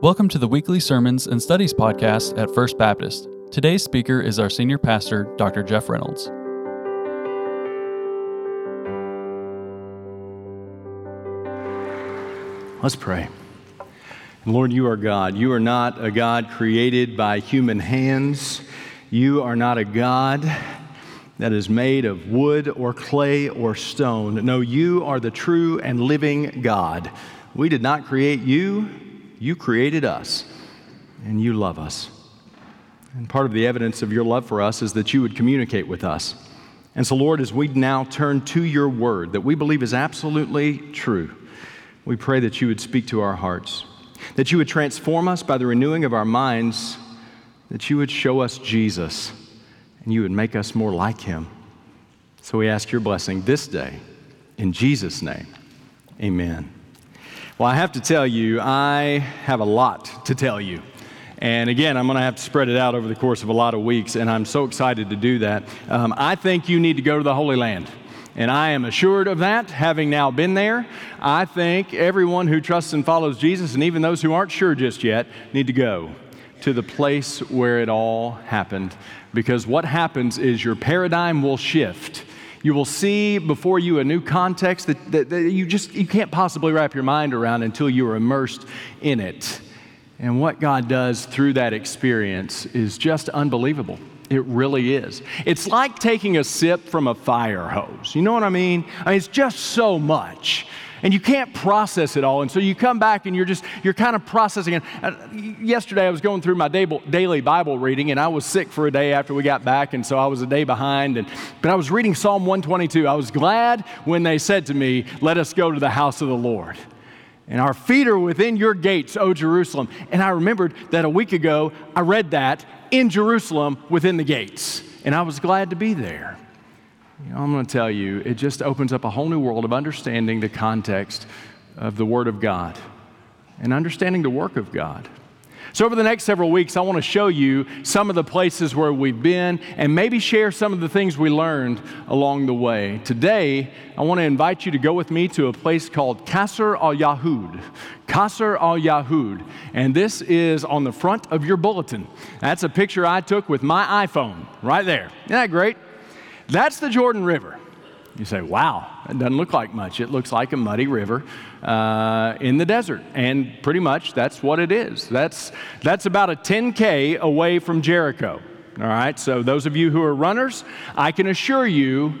Welcome to the weekly sermons and studies podcast at First Baptist. Today's speaker is our senior pastor, Dr. Jeff Reynolds. Let's pray. Lord, you are God. You are not a God created by human hands. You are not a God that is made of wood or clay or stone. No, you are the true and living God. We did not create you, you created us, and you love us. And part of the evidence of your love for us is that you would communicate with us. And so, Lord, as we now turn to your word that we believe is absolutely true, we pray that you would speak to our hearts, that you would transform us by the renewing of our minds, that you would show us Jesus, and you would make us more like him. So we ask your blessing this day. In Jesus' name, amen. Well, I have to tell you, I have a lot to tell you. And again, I'm going to have to spread it out over the course of a lot of weeks, and I'm so excited to do that. Um, I think you need to go to the Holy Land. And I am assured of that, having now been there. I think everyone who trusts and follows Jesus, and even those who aren't sure just yet, need to go to the place where it all happened. Because what happens is your paradigm will shift you will see before you a new context that, that, that, you just you can't possibly wrap your mind around until you are immersed in it. And what god does through that experience is just unbelievable. It really is. It's like taking a sip from a fire hose. You know what i mean, I mean it's just so much and you can't process it all and so you come back and you're just you're kind of processing it uh, yesterday i was going through my daily bible reading and i was sick for a day after we got back and so i was a day behind and but i was reading psalm 122 i was glad when they said to me let us go to the house of the lord and our feet are within your gates, O Jerusalem. And I remembered that a week ago I read that in Jerusalem within the gates. And I was glad to be there. You know, I'm going to tell you, it just opens up a whole new world of understanding the context of the Word of God and understanding the work of God. So, over the next several weeks, I want to show you some of the places where we've been and maybe share some of the things we learned along the way. Today, I want to invite you to go with me to a place called Qasr al Yahud. Qasr al Yahud. And this is on the front of your bulletin. That's a picture I took with my iPhone right there. Isn't that great? That's the Jordan River. You say, wow, it doesn't look like much. It looks like a muddy river uh, in the desert. And pretty much that's what it is. That's, that's about a 10K away from Jericho. All right, so those of you who are runners, I can assure you,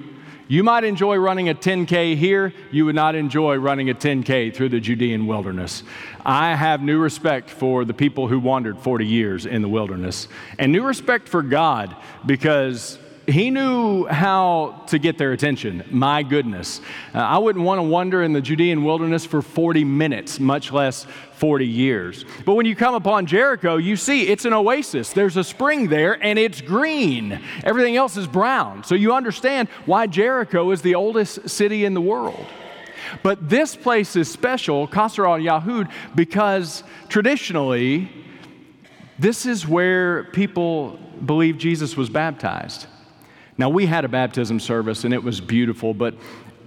you might enjoy running a 10K here. You would not enjoy running a 10K through the Judean wilderness. I have new respect for the people who wandered 40 years in the wilderness and new respect for God because he knew how to get their attention. My goodness. Uh, I wouldn't want to wander in the Judean wilderness for 40 minutes, much less 40 years. But when you come upon Jericho, you see it's an oasis. There's a spring there and it's green. Everything else is brown. So you understand why Jericho is the oldest city in the world. But this place is special, Qasr al Yahud, because traditionally, this is where people believe Jesus was baptized. Now, we had a baptism service and it was beautiful, but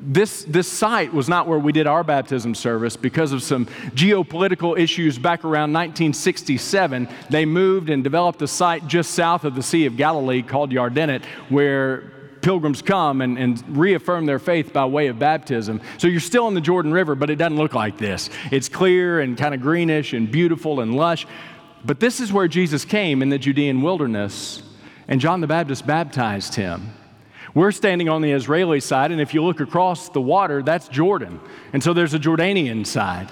this, this site was not where we did our baptism service because of some geopolitical issues back around 1967. They moved and developed a site just south of the Sea of Galilee called Yardenit, where pilgrims come and, and reaffirm their faith by way of baptism. So you're still in the Jordan River, but it doesn't look like this. It's clear and kind of greenish and beautiful and lush. But this is where Jesus came in the Judean wilderness and John the Baptist baptized him. We're standing on the Israeli side, and if you look across the water, that's Jordan. And so there's a Jordanian side.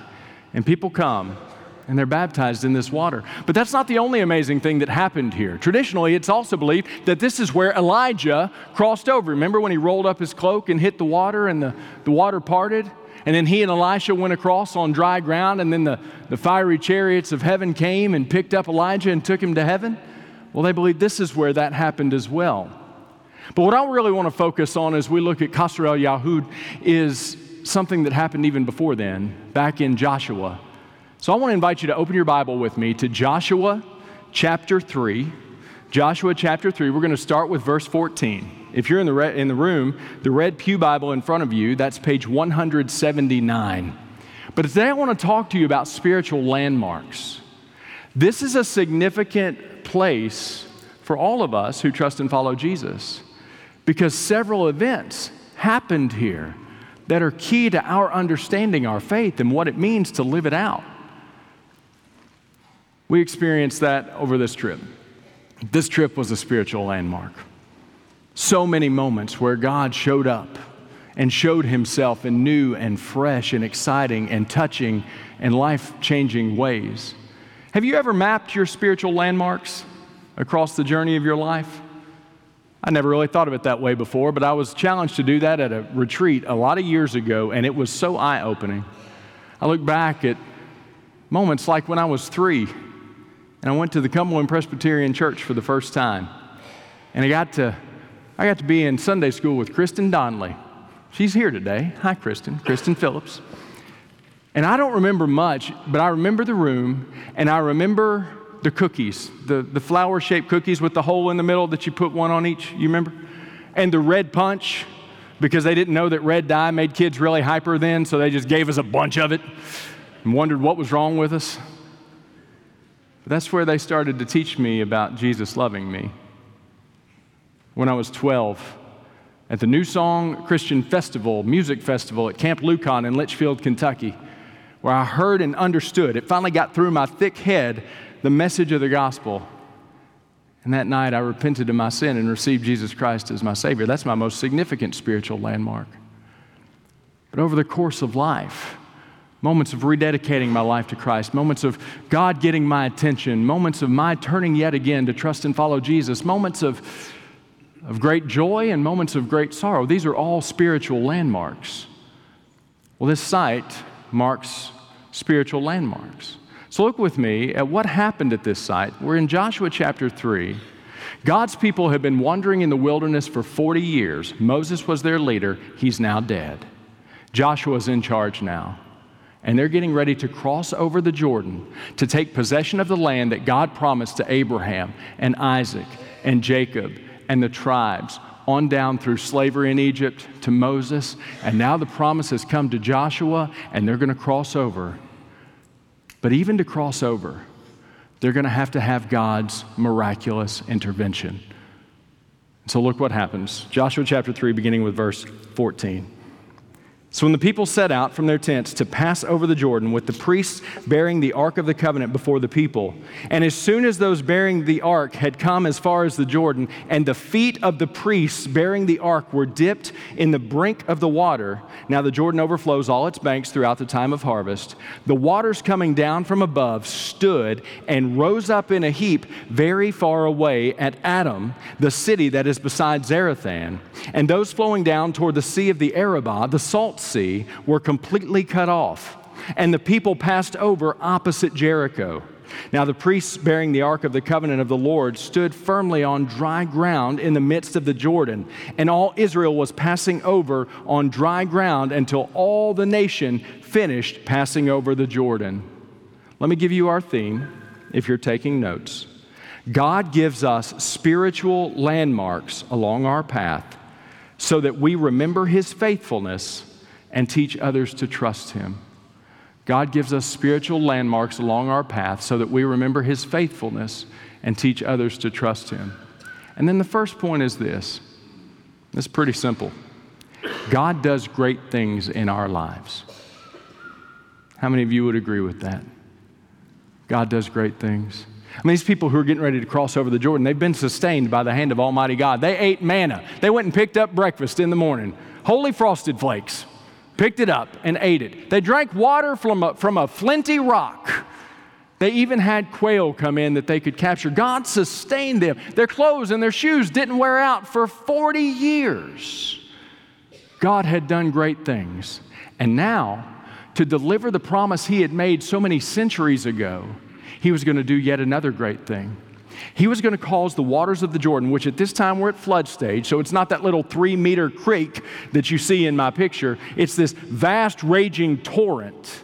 And people come and they're baptized in this water. But that's not the only amazing thing that happened here. Traditionally, it's also believed that this is where Elijah crossed over. Remember when he rolled up his cloak and hit the water and the, the water parted? And then he and Elisha went across on dry ground, and then the, the fiery chariots of heaven came and picked up Elijah and took him to heaven? Well, they believe this is where that happened as well. But what I really want to focus on as we look at Qasr al Yahud is something that happened even before then, back in Joshua. So I want to invite you to open your Bible with me to Joshua chapter 3. Joshua chapter 3, we're going to start with verse 14. If you're in the, re- in the room, the red Pew Bible in front of you, that's page 179. But today I want to talk to you about spiritual landmarks. This is a significant place for all of us who trust and follow Jesus because several events happened here that are key to our understanding our faith and what it means to live it out. We experienced that over this trip. This trip was a spiritual landmark. So many moments where God showed up and showed himself in new and fresh and exciting and touching and life changing ways. Have you ever mapped your spiritual landmarks across the journey of your life? I never really thought of it that way before, but I was challenged to do that at a retreat a lot of years ago, and it was so eye opening. I look back at moments like when I was three, and I went to the Cumberland Presbyterian Church for the first time, and I got to, I got to be in Sunday school with Kristen Donnelly. She's here today. Hi, Kristen, Kristen Phillips. And I don't remember much, but I remember the room, and I remember the cookies, the, the flower shaped cookies with the hole in the middle that you put one on each, you remember? And the red punch, because they didn't know that red dye made kids really hyper then, so they just gave us a bunch of it and wondered what was wrong with us. But that's where they started to teach me about Jesus loving me. When I was 12, at the New Song Christian Festival, music festival at Camp Loucon in Leitchfield, Kentucky, where I heard and understood. It finally got through my thick head the message of the gospel. And that night I repented of my sin and received Jesus Christ as my Savior. That's my most significant spiritual landmark. But over the course of life, moments of rededicating my life to Christ, moments of God getting my attention, moments of my turning yet again to trust and follow Jesus, moments of, of great joy and moments of great sorrow. These are all spiritual landmarks. Well, this site marks spiritual landmarks. So look with me at what happened at this site. We're in Joshua chapter 3. God's people have been wandering in the wilderness for 40 years. Moses was their leader, he's now dead. Joshua's in charge now. And they're getting ready to cross over the Jordan to take possession of the land that God promised to Abraham and Isaac and Jacob and the tribes on down through slavery in Egypt to Moses. And now the promise has come to Joshua, and they're going to cross over but even to cross over, they're going to have to have God's miraculous intervention. So look what happens. Joshua chapter 3, beginning with verse 14. So when the people set out from their tents to pass over the Jordan with the priests bearing the ark of the covenant before the people, and as soon as those bearing the ark had come as far as the Jordan, and the feet of the priests bearing the ark were dipped in the brink of the water, now the Jordan overflows all its banks throughout the time of harvest, the waters coming down from above stood and rose up in a heap very far away at Adam, the city that is beside Zarethan, and those flowing down toward the sea of the Arabah, the Sea were completely cut off, and the people passed over opposite Jericho. Now, the priests bearing the Ark of the Covenant of the Lord stood firmly on dry ground in the midst of the Jordan, and all Israel was passing over on dry ground until all the nation finished passing over the Jordan. Let me give you our theme if you're taking notes. God gives us spiritual landmarks along our path so that we remember His faithfulness and teach others to trust Him. God gives us spiritual landmarks along our path so that we remember His faithfulness and teach others to trust Him. And then the first point is this it's pretty simple God does great things in our lives. How many of you would agree with that? God does great things. I mean, these people who are getting ready to cross over the Jordan, they've been sustained by the hand of Almighty God. They ate manna. They went and picked up breakfast in the morning, holy frosted flakes picked it up and ate it. They drank water from a, from a flinty rock. They even had quail come in that they could capture. God sustained them. Their clothes and their shoes didn't wear out for 40 years. God had done great things. And now, to deliver the promise He had made so many centuries ago, He was going to do yet another great thing. He was going to cause the waters of the Jordan, which at this time were at flood stage, so it's not that little three meter creek that you see in my picture. It's this vast raging torrent.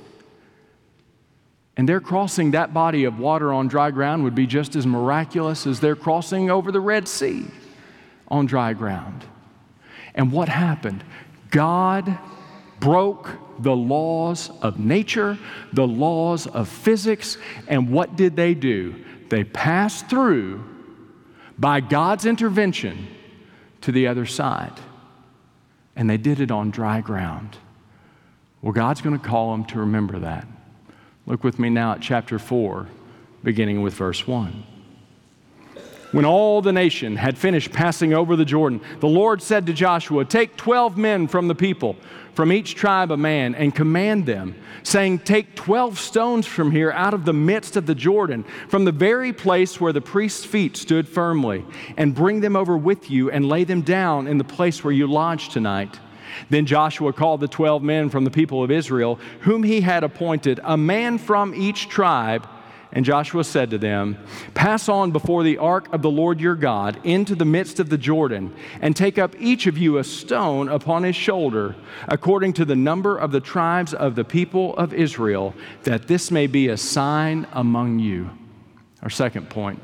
And their crossing that body of water on dry ground would be just as miraculous as their crossing over the Red Sea on dry ground. And what happened? God broke the laws of nature, the laws of physics, and what did they do? They passed through by God's intervention to the other side. And they did it on dry ground. Well, God's going to call them to remember that. Look with me now at chapter 4, beginning with verse 1. When all the nation had finished passing over the Jordan, the Lord said to Joshua, Take 12 men from the people, from each tribe a man, and command them, saying, Take 12 stones from here out of the midst of the Jordan, from the very place where the priest's feet stood firmly, and bring them over with you and lay them down in the place where you lodge tonight. Then Joshua called the 12 men from the people of Israel, whom he had appointed, a man from each tribe and Joshua said to them, Pass on before the ark of the Lord your God into the midst of the Jordan, and take up each of you a stone upon his shoulder, according to the number of the tribes of the people of Israel, that this may be a sign among you. Our second point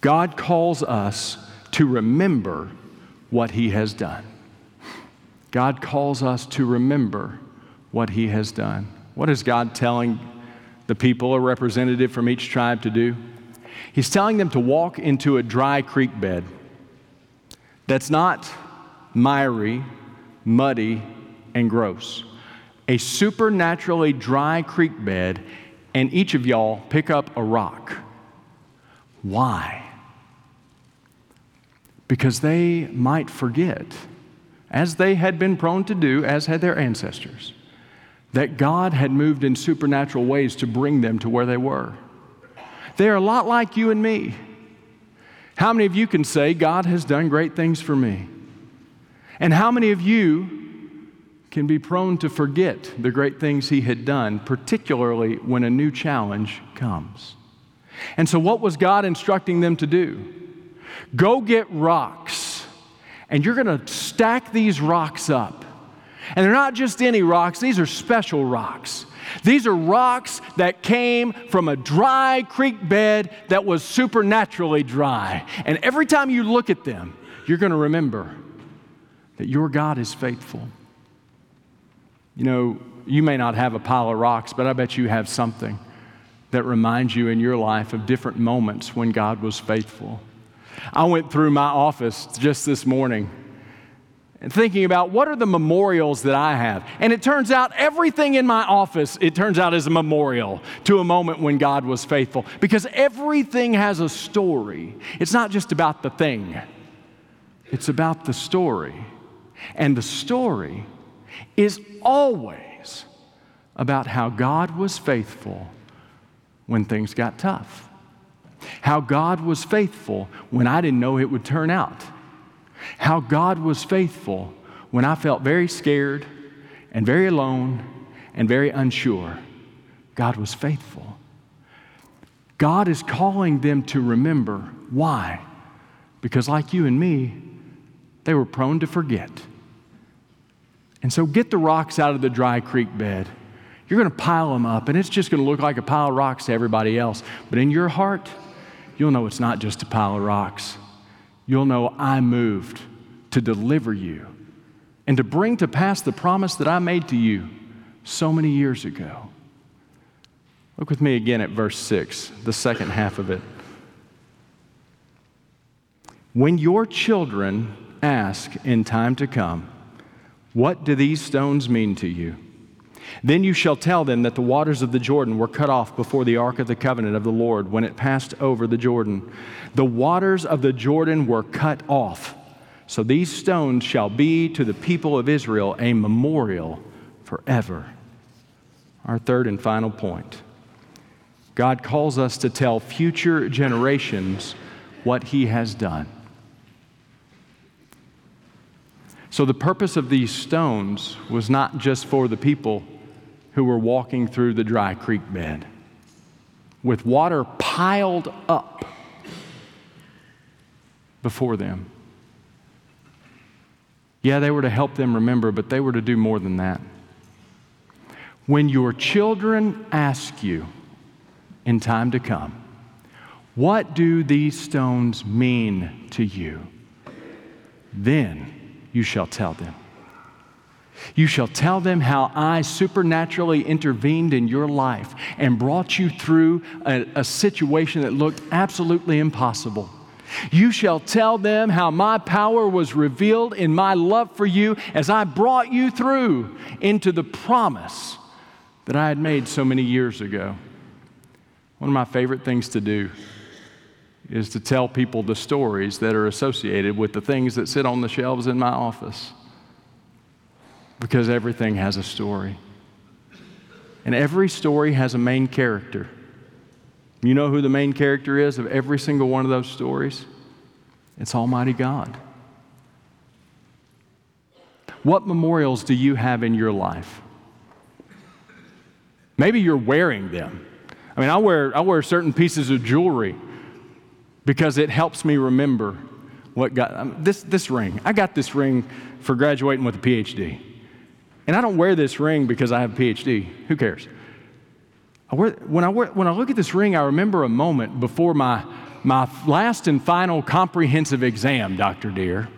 God calls us to remember what he has done. God calls us to remember what he has done. What is God telling the people, a representative from each tribe, to do? He's telling them to walk into a dry creek bed that's not miry, muddy, and gross. A supernaturally dry creek bed, and each of y'all pick up a rock. Why? Because they might forget, as they had been prone to do, as had their ancestors that God had moved in supernatural ways to bring them to where they were. They're a lot like you and me. How many of you can say, God has done great things for me? And how many of you can be prone to forget the great things He had done, particularly when a new challenge comes? And so, what was God instructing them to do? Go get rocks, and you're going to stack these rocks up and they're not just any rocks, these are special rocks. These are rocks that came from a dry creek bed that was supernaturally dry. And every time you look at them, you're going to remember that your God is faithful. You know, you may not have a pile of rocks, but I bet you have something that reminds you in your life of different moments when God was faithful. I went through my office just this morning and thinking about what are the memorials that I have. And it turns out everything in my office, it turns out is a memorial to a moment when God was faithful because everything has a story. It's not just about the thing, it's about the story. And the story is always about how God was faithful when things got tough, how God was faithful when I didn't know it would turn out how God was faithful when I felt very scared and very alone and very unsure. God was faithful. God is calling them to remember. Why? Because, like you and me, they were prone to forget. And so, get the rocks out of the dry creek bed. You're going to pile them up, and it's just going to look like a pile of rocks to everybody else. But in your heart, you'll know it's not just a pile of rocks you'll know I moved to deliver you and to bring to pass the promise that I made to you so many years ago. Look with me again at verse 6, the second half of it. When your children ask in time to come, What do these stones mean to you? Then you shall tell them that the waters of the Jordan were cut off before the ark of the covenant of the Lord when it passed over the Jordan. The waters of the Jordan were cut off. So these stones shall be to the people of Israel a memorial forever. Our third and final point God calls us to tell future generations what He has done. So, the purpose of these stones was not just for the people who were walking through the dry creek bed with water piled up before them. Yeah, they were to help them remember, but they were to do more than that. When your children ask you in time to come, what do these stones mean to you? Then you shall tell them. You shall tell them how I supernaturally intervened in your life and brought you through a, a, situation that looked absolutely impossible. You shall tell them how my power was revealed in my love for you as I brought you through into the promise that I had made so many years ago. One of my favorite things to do is to tell people the stories that are associated with the things that sit on the shelves in my office because everything has a story. And every story has a main character. You know who the main character is of every single one of those stories? It's Almighty God. What memorials do you have in your life? Maybe you're wearing them. I mean, I wear, I wear certain pieces of jewelry because it helps me remember what God, this, this ring. I got this ring for graduating with a PhD. And I don't wear this ring because I have a PhD. Who cares? I wear, when, I wear, when I look at this ring, I remember a moment before my, my last and final comprehensive exam, Dr. Dear.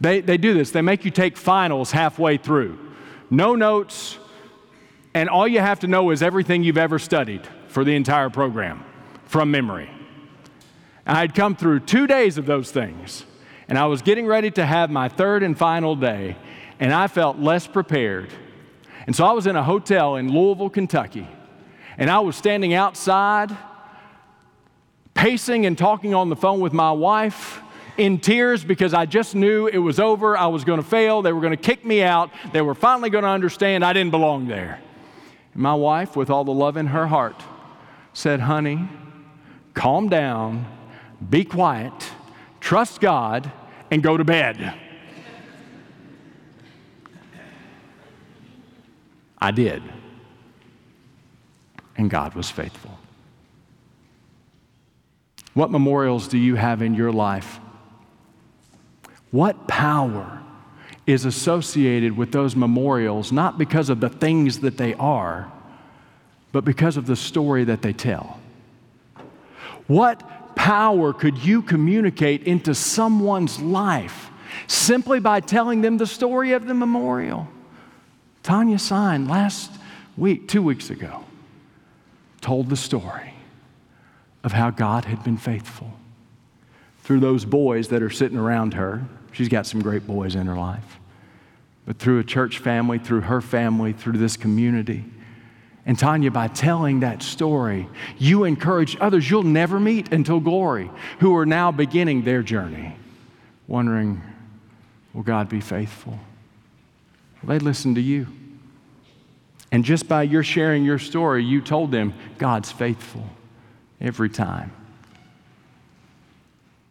They, they do this, they make you take finals halfway through. No notes, and all you have to know is everything you've ever studied for the entire program from memory. I had come through two days of those things, and I was getting ready to have my third and final day, and I felt less prepared. And so I was in a hotel in Louisville, Kentucky, and I was standing outside, pacing and talking on the phone with my wife in tears because I just knew it was over. I was going to fail. They were going to kick me out. They were finally going to understand I didn't belong there. And my wife, with all the love in her heart, said, Honey, calm down, be quiet, trust God, and go to bed. I did. And God was faithful. What memorials do you have in your life? What power is associated with those memorials, not because of the things that they are, but because of the story that they tell? What power could you communicate into someone's life simply by telling them the story of the memorial? Tanya Sign last week, two weeks ago, told the story of how God had been faithful through those boys that are sitting around her. She's got some great boys in her life. But through a church family, through her family, through this community. And Tanya, by telling that story, you encourage others you'll never meet until glory who are now beginning their journey, wondering, will God be faithful? They listened to you. And just by your sharing your story, you told them God's faithful every time.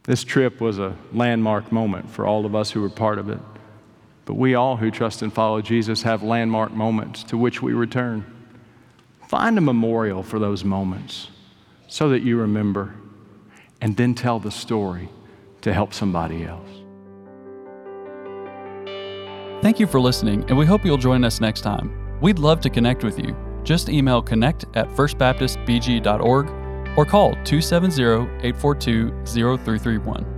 This trip was a landmark moment for all of us who were part of it. But we all who trust and follow Jesus have landmark moments to which we return. Find a memorial for those moments so that you remember, and then tell the story to help somebody else. Thank you for listening, and we hope you'll join us next time. We'd love to connect with you. Just email connect at firstbaptistbg.org or call 270 842 0331.